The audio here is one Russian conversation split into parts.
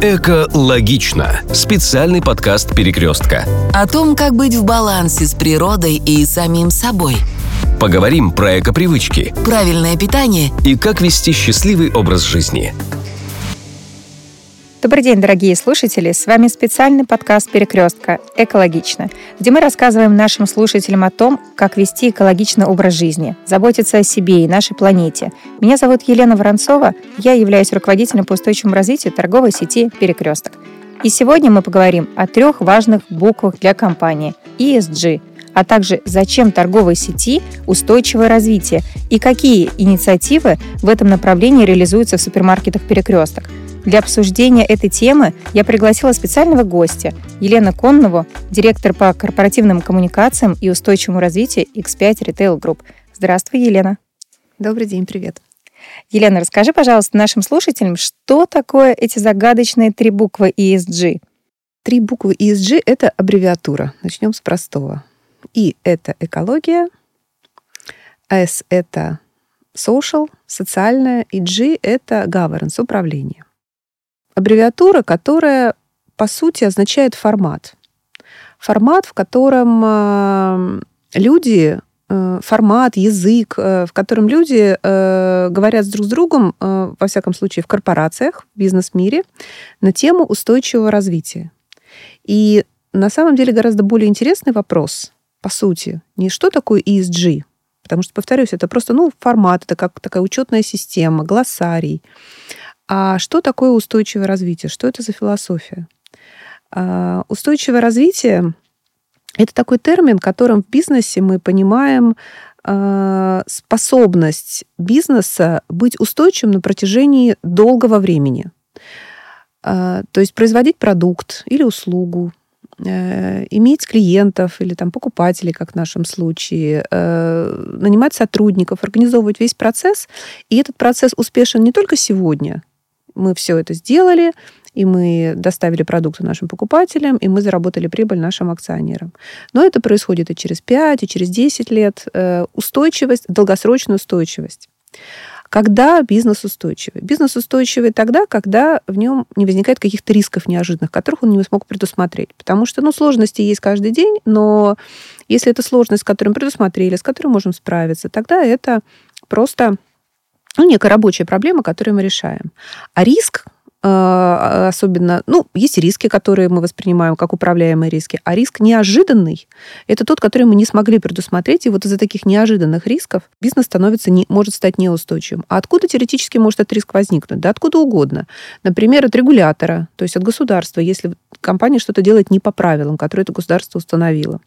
Эко-логично. Специальный подкаст «Перекрестка». О том, как быть в балансе с природой и самим собой. Поговорим про эко-привычки Правильное питание и как вести счастливый образ жизни. Добрый день, дорогие слушатели! С вами специальный подкаст «Перекрестка. Экологично», где мы рассказываем нашим слушателям о том, как вести экологичный образ жизни, заботиться о себе и нашей планете. Меня зовут Елена Воронцова, я являюсь руководителем по устойчивому развитию торговой сети «Перекресток». И сегодня мы поговорим о трех важных буквах для компании – ESG, а также зачем торговой сети устойчивое развитие и какие инициативы в этом направлении реализуются в супермаркетах «Перекресток». Для обсуждения этой темы я пригласила специального гостя Елену Коннову, директор по корпоративным коммуникациям и устойчивому развитию X5 Retail Group. Здравствуй, Елена. Добрый день, привет. Елена, расскажи, пожалуйста, нашим слушателям, что такое эти загадочные три буквы ESG? Три буквы ESG — это аббревиатура. Начнем с простого. И — это экология, S — это social, социальное, и G — это governance, управление аббревиатура, которая, по сути, означает формат. Формат, в котором э, люди э, формат, язык, э, в котором люди говорят друг с другом, во всяком случае, в корпорациях, в бизнес-мире, на тему устойчивого развития. И на самом деле гораздо более интересный вопрос, по сути, не что такое ESG, потому что, повторюсь, это просто ну, формат, это как такая учетная система, глоссарий, а что такое устойчивое развитие? Что это за философия? А, устойчивое развитие — это такой термин, которым в бизнесе мы понимаем а, способность бизнеса быть устойчивым на протяжении долгого времени. А, то есть производить продукт или услугу, э, иметь клиентов или там покупателей, как в нашем случае, э, нанимать сотрудников, организовывать весь процесс. И этот процесс успешен не только сегодня, мы все это сделали, и мы доставили продукты нашим покупателям, и мы заработали прибыль нашим акционерам. Но это происходит и через 5, и через 10 лет. Э, устойчивость, долгосрочная устойчивость. Когда бизнес устойчивый? Бизнес устойчивый тогда, когда в нем не возникает каких-то рисков неожиданных, которых он не смог предусмотреть. Потому что ну, сложности есть каждый день, но если это сложность, с которой мы предусмотрели, с которой можем справиться, тогда это просто ну, некая рабочая проблема, которую мы решаем. А риск, э, особенно, ну, есть риски, которые мы воспринимаем как управляемые риски, а риск неожиданный – это тот, который мы не смогли предусмотреть, и вот из-за таких неожиданных рисков бизнес становится, не, может стать неустойчивым. А откуда теоретически может этот риск возникнуть? Да откуда угодно. Например, от регулятора, то есть от государства, если компания что-то делает не по правилам, которые это государство установило.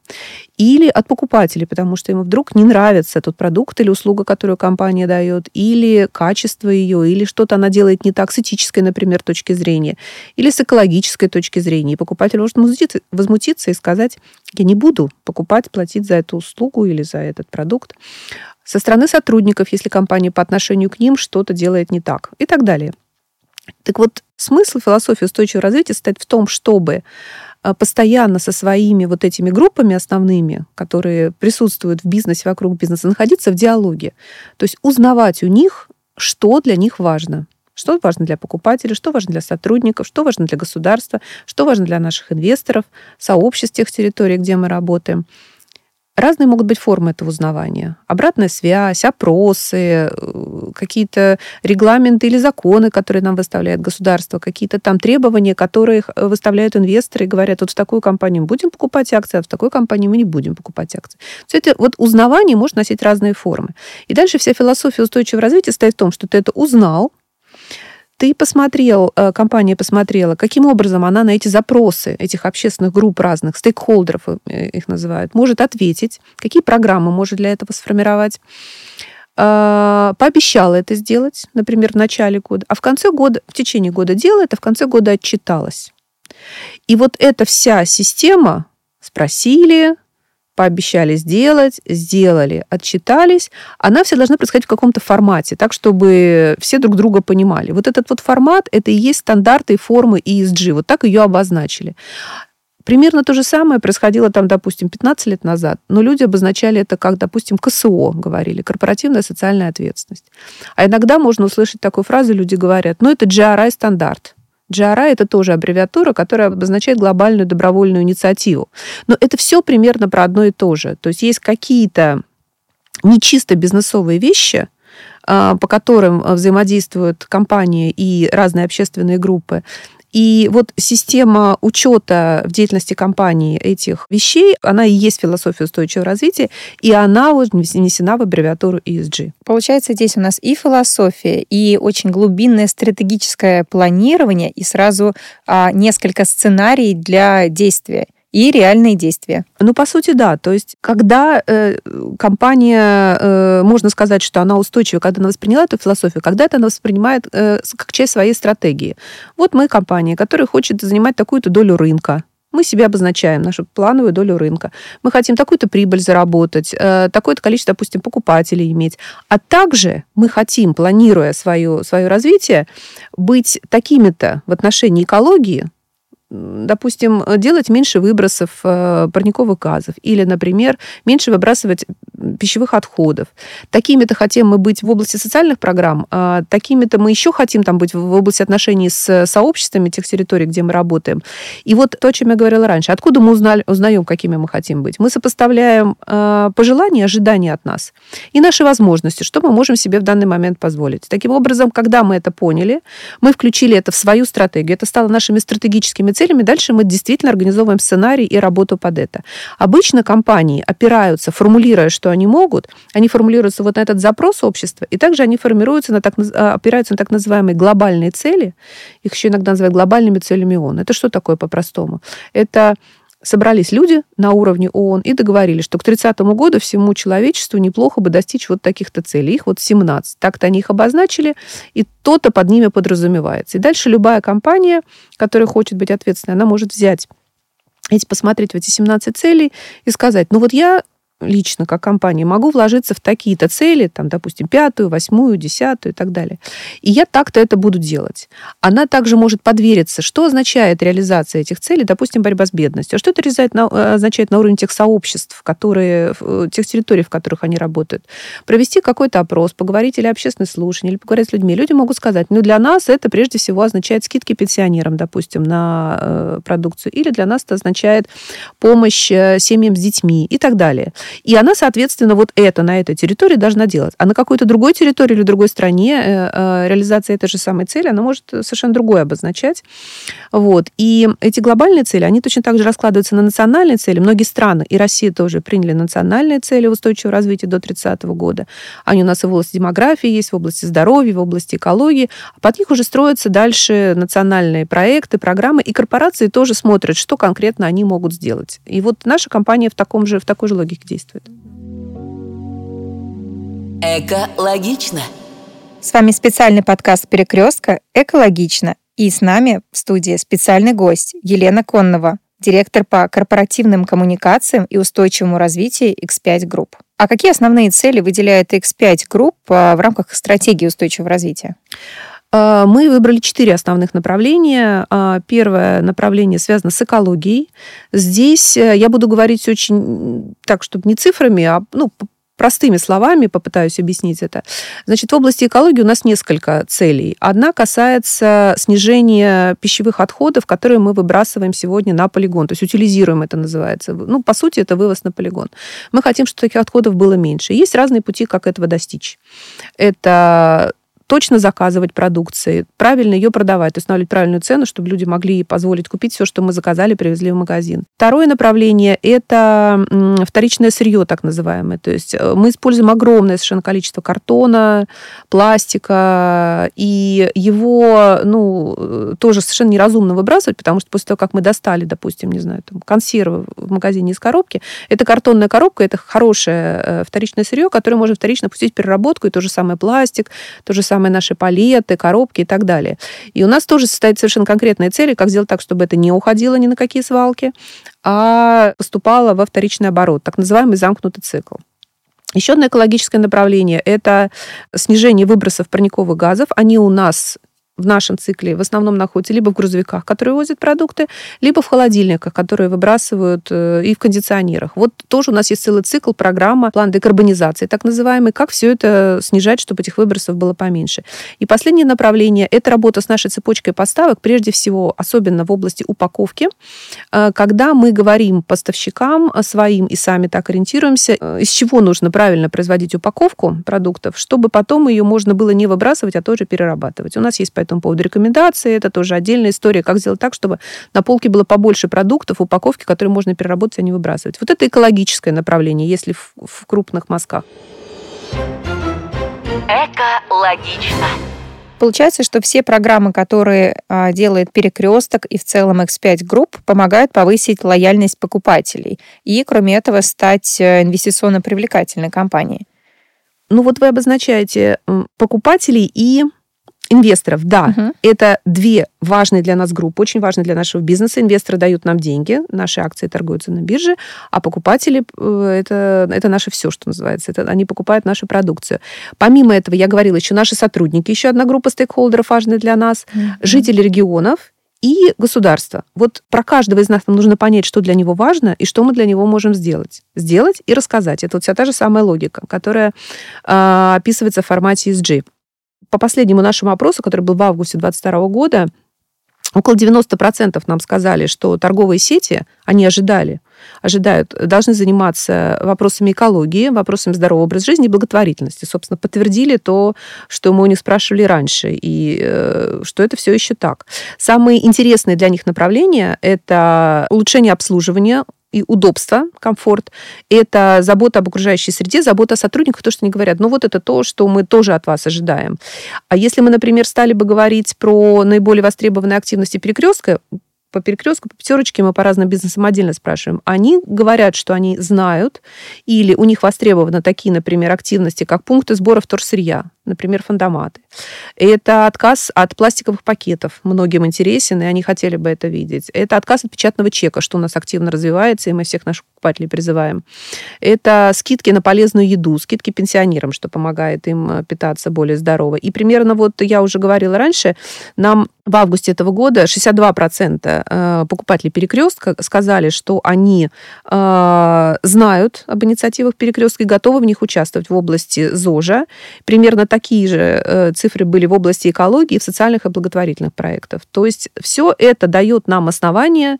Или от покупателей, потому что ему вдруг не нравится тот продукт или услуга, которую компания дает, или качество ее, или что-то она делает не так с этической, например, точки зрения, или с экологической точки зрения. И покупатель может возмутиться и сказать, я не буду покупать, платить за эту услугу или за этот продукт. Со стороны сотрудников, если компания по отношению к ним что-то делает не так, и так далее. Так вот, смысл философии устойчивого развития состоит в том, чтобы э, постоянно со своими вот этими группами основными, которые присутствуют в бизнесе, вокруг бизнеса, находиться в диалоге. То есть узнавать у них, что для них важно. Что важно для покупателей, что важно для сотрудников, что важно для государства, что важно для наших инвесторов, сообществ тех территорий, где мы работаем. Разные могут быть формы этого узнавания. Обратная связь, опросы, э, какие-то регламенты или законы, которые нам выставляет государство, какие-то там требования, которые э, выставляют инвесторы и говорят, вот в такую компанию мы будем покупать акции, а в такой компании мы не будем покупать акции. Все это вот узнавание может носить разные формы. И дальше вся философия устойчивого развития стоит в том, что ты это узнал, ты посмотрел, э, компания посмотрела, каким образом она на эти запросы этих общественных групп разных, стейкхолдеров э, их называют, может ответить, какие программы может для этого сформировать, э, пообещала это сделать, например, в начале года, а в конце года, в течение года делает, а в конце года отчиталась. И вот эта вся система спросили, пообещали сделать, сделали, отчитались, она вся должна происходить в каком-то формате, так, чтобы все друг друга понимали. Вот этот вот формат, это и есть стандарты и формы ESG, вот так ее обозначили. Примерно то же самое происходило там, допустим, 15 лет назад, но люди обозначали это как, допустим, КСО, говорили, корпоративная социальная ответственность. А иногда можно услышать такую фразу, люди говорят, ну, это GRI стандарт. GRI – это тоже аббревиатура, которая обозначает глобальную добровольную инициативу. Но это все примерно про одно и то же. То есть есть какие-то не чисто бизнесовые вещи, а, по которым взаимодействуют компании и разные общественные группы, и вот система учета в деятельности компании этих вещей, она и есть философия устойчивого развития, и она вот внесена в аббревиатуру ESG. Получается, здесь у нас и философия, и очень глубинное стратегическое планирование, и сразу а, несколько сценариев для действия и реальные действия. Ну, по сути, да. То есть, когда э, компания, э, можно сказать, что она устойчива, когда она восприняла эту философию, когда это она воспринимает э, как часть своей стратегии. Вот мы компания, которая хочет занимать такую-то долю рынка, мы себе обозначаем нашу плановую долю рынка. Мы хотим такую-то прибыль заработать, э, такое-то количество, допустим, покупателей иметь. А также мы хотим, планируя свое, свое развитие, быть такими-то в отношении экологии, допустим, делать меньше выбросов э, парниковых газов или, например, меньше выбрасывать пищевых отходов. Такими-то хотим мы быть в области социальных программ, а такими-то мы еще хотим там быть в области отношений с сообществами тех территорий, где мы работаем. И вот то, о чем я говорила раньше. Откуда мы узнали, узнаем, какими мы хотим быть? Мы сопоставляем э, пожелания, ожидания от нас и наши возможности, что мы можем себе в данный момент позволить. Таким образом, когда мы это поняли, мы включили это в свою стратегию, это стало нашими стратегическими целями, дальше мы действительно организовываем сценарий и работу под это. Обычно компании опираются, формулируя, что они могут, они формулируются вот на этот запрос общества, и также они формируются на так, а, опираются на так называемые глобальные цели, их еще иногда называют глобальными целями ООН. Это что такое по-простому? Это собрались люди на уровне ООН и договорились, что к 30 году всему человечеству неплохо бы достичь вот таких-то целей. Их вот 17. Так-то они их обозначили, и то-то под ними подразумевается. И дальше любая компания, которая хочет быть ответственной, она может взять эти, посмотреть в эти 17 целей и сказать, ну вот я лично как компания могу вложиться в такие-то цели, там, допустим, пятую, восьмую, десятую и так далее. И я так-то это буду делать. Она также может подвериться, что означает реализация этих целей, допустим, борьба с бедностью. А что это означает на уровне тех сообществ, которые, э, тех территорий, в которых они работают. Провести какой-то опрос, поговорить или общественное слушание, или поговорить с людьми. Люди могут сказать, ну, для нас это прежде всего означает скидки пенсионерам, допустим, на э, продукцию, или для нас это означает помощь э, семьям с детьми и так далее. И она, соответственно, вот это на этой территории должна делать. А на какой-то другой территории или другой стране э, э, реализация этой же самой цели, она может совершенно другое обозначать. Вот. И эти глобальные цели, они точно так же раскладываются на национальные цели. Многие страны, и Россия тоже, приняли национальные цели устойчивого развития до 30 года. Они у нас и в области демографии есть, в области здоровья, в области экологии. А под них уже строятся дальше национальные проекты, программы, и корпорации тоже смотрят, что конкретно они могут сделать. И вот наша компания в, таком же, в такой же логике действует действует. Экологично. С вами специальный подкаст «Перекрестка. Экологично». И с нами в студии специальный гость Елена Коннова, директор по корпоративным коммуникациям и устойчивому развитию X5 Group. А какие основные цели выделяет X5 Group а, в рамках стратегии устойчивого развития? А, мы выбрали четыре основных направления. А, первое направление связано с экологией. Здесь э, я буду говорить очень так, чтобы не цифрами, а ну, простыми словами попытаюсь объяснить это. Значит, в области экологии у нас несколько целей. Одна касается снижения пищевых отходов, которые мы выбрасываем сегодня на полигон, то есть утилизируем это называется. Ну, по сути, это вывоз на полигон. Мы хотим, чтобы таких отходов было меньше. Есть разные пути, как этого достичь. Это точно заказывать продукции, правильно ее продавать, устанавливать правильную цену, чтобы люди могли позволить купить все, что мы заказали, привезли в магазин. Второе направление – это вторичное сырье, так называемое. То есть э, мы используем огромное совершенно количество картона, пластика, и его ну, э, тоже совершенно неразумно выбрасывать, потому что после того, как мы достали, допустим, не знаю, там, консервы в магазине из коробки, это картонная коробка, это хорошее э, вторичное сырье, которое можно вторично пустить в переработку, и то же самое пластик, то же самое самые наши палеты, коробки и так далее. И у нас тоже стоит совершенно конкретные цели, как сделать так, чтобы это не уходило ни на какие свалки, а поступало во вторичный оборот, так называемый замкнутый цикл. Еще одно экологическое направление – это снижение выбросов парниковых газов. Они у нас в нашем цикле в основном находится либо в грузовиках, которые возят продукты, либо в холодильниках, которые выбрасывают э, и в кондиционерах. Вот тоже у нас есть целый цикл, программа, план декарбонизации, так называемый, как все это снижать, чтобы этих выбросов было поменьше. И последнее направление – это работа с нашей цепочкой поставок, прежде всего, особенно в области упаковки, э, когда мы говорим поставщикам своим и сами так ориентируемся, э, из чего нужно правильно производить упаковку продуктов, чтобы потом ее можно было не выбрасывать, а тоже перерабатывать. У нас есть этому поводу рекомендации. Это тоже отдельная история, как сделать так, чтобы на полке было побольше продуктов, упаковки, которые можно переработать, а не выбрасывать. Вот это экологическое направление, если в, в крупных мазках. Эко-логично. Получается, что все программы, которые а, делает перекресток и в целом X5 Group, помогают повысить лояльность покупателей и, кроме этого, стать э, инвестиционно привлекательной компанией. Ну вот вы обозначаете покупателей и Инвесторов, да, угу. это две важные для нас группы, очень важные для нашего бизнеса. Инвесторы дают нам деньги, наши акции торгуются на бирже, а покупатели э, это, это наше все, что называется. Это, они покупают нашу продукцию. Помимо этого, я говорила, еще наши сотрудники, еще одна группа стейкхолдеров важная для нас, угу. жители регионов, и государство. Вот про каждого из нас нам нужно понять, что для него важно и что мы для него можем сделать. Сделать и рассказать. Это вот вся та же самая логика, которая э, описывается в формате ESG по последнему нашему опросу, который был в августе 2022 года, около 90% нам сказали, что торговые сети, они ожидали, ожидают, должны заниматься вопросами экологии, вопросами здорового образа жизни и благотворительности. Собственно, подтвердили то, что мы у них спрашивали раньше, и э, что это все еще так. Самые интересные для них направления – это улучшение обслуживания и удобство, комфорт. Это забота об окружающей среде, забота о сотрудниках, то, что они говорят. Ну вот это то, что мы тоже от вас ожидаем. А если мы, например, стали бы говорить про наиболее востребованные активности перекрестка, по перекрестку, по пятерочке мы по разным бизнесам отдельно спрашиваем. Они говорят, что они знают, или у них востребованы такие, например, активности, как пункты сбора вторсырья, например, фандоматы. Это отказ от пластиковых пакетов. Многим интересен, и они хотели бы это видеть. Это отказ от печатного чека, что у нас активно развивается, и мы всех наших покупателей призываем. Это скидки на полезную еду, скидки пенсионерам, что помогает им э, питаться более здорово. И примерно, вот я уже говорила раньше, нам в августе этого года 62% э, покупателей перекрестка сказали, что они э, знают об инициативах перекрестка и готовы в них участвовать в области ЗОЖа. Примерно такие же цифры были в области экологии в социальных и благотворительных проектов. То есть все это дает нам основание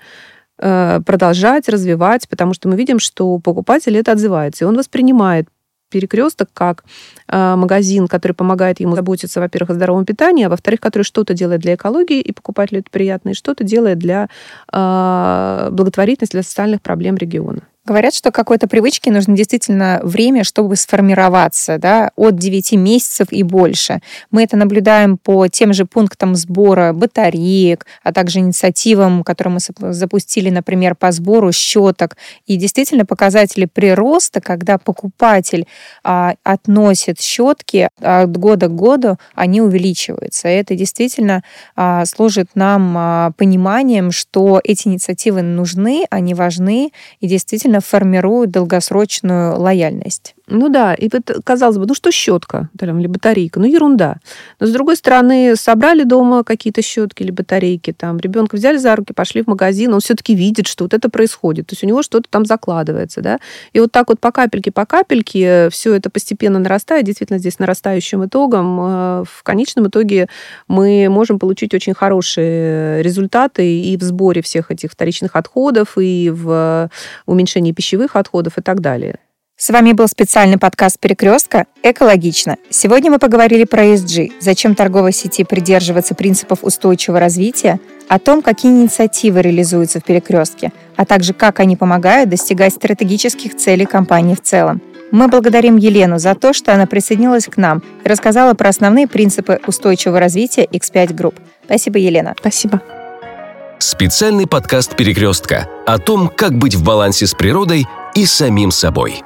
Э, продолжать, развивать, потому что мы видим, что покупатель это отзывается, и он воспринимает перекресток как э, магазин, который помогает ему заботиться, во-первых, о здоровом питании, а во-вторых, который что-то делает для экологии, и покупателю это приятно, и что-то делает для э, благотворительности, для социальных проблем региона. Говорят, что какой-то привычке нужно действительно время, чтобы сформироваться, да, от 9 месяцев и больше. Мы это наблюдаем по тем же пунктам сбора батареек, а также инициативам, которые мы запустили, например, по сбору щеток. И действительно показатели прироста, когда покупатель а, относит щетки от года к году, они увеличиваются. И это действительно а, служит нам а, пониманием, что эти инициативы нужны, они важны, и действительно действительно формируют долгосрочную лояльность. Ну да, и вот казалось бы, ну что щетка там, или батарейка, ну ерунда. Но с другой стороны, собрали дома какие-то щетки или батарейки, там ребенка взяли за руки, пошли в магазин, он все-таки видит, что вот это происходит, то есть у него что-то там закладывается, да. И вот так вот по капельке, по капельке все это постепенно нарастает, действительно здесь нарастающим итогом. Э, в конечном итоге мы можем получить очень хорошие результаты и в сборе всех этих вторичных отходов, и в уменьшении пищевых отходов и так далее. С вами был специальный подкаст «Перекрестка. Экологично». Сегодня мы поговорили про ESG, зачем торговой сети придерживаться принципов устойчивого развития, о том, какие инициативы реализуются в «Перекрестке», а также как они помогают достигать стратегических целей компании в целом. Мы благодарим Елену за то, что она присоединилась к нам и рассказала про основные принципы устойчивого развития X5 Group. Спасибо, Елена. Спасибо. Специальный подкаст «Перекрестка» о том, как быть в балансе с природой и самим собой.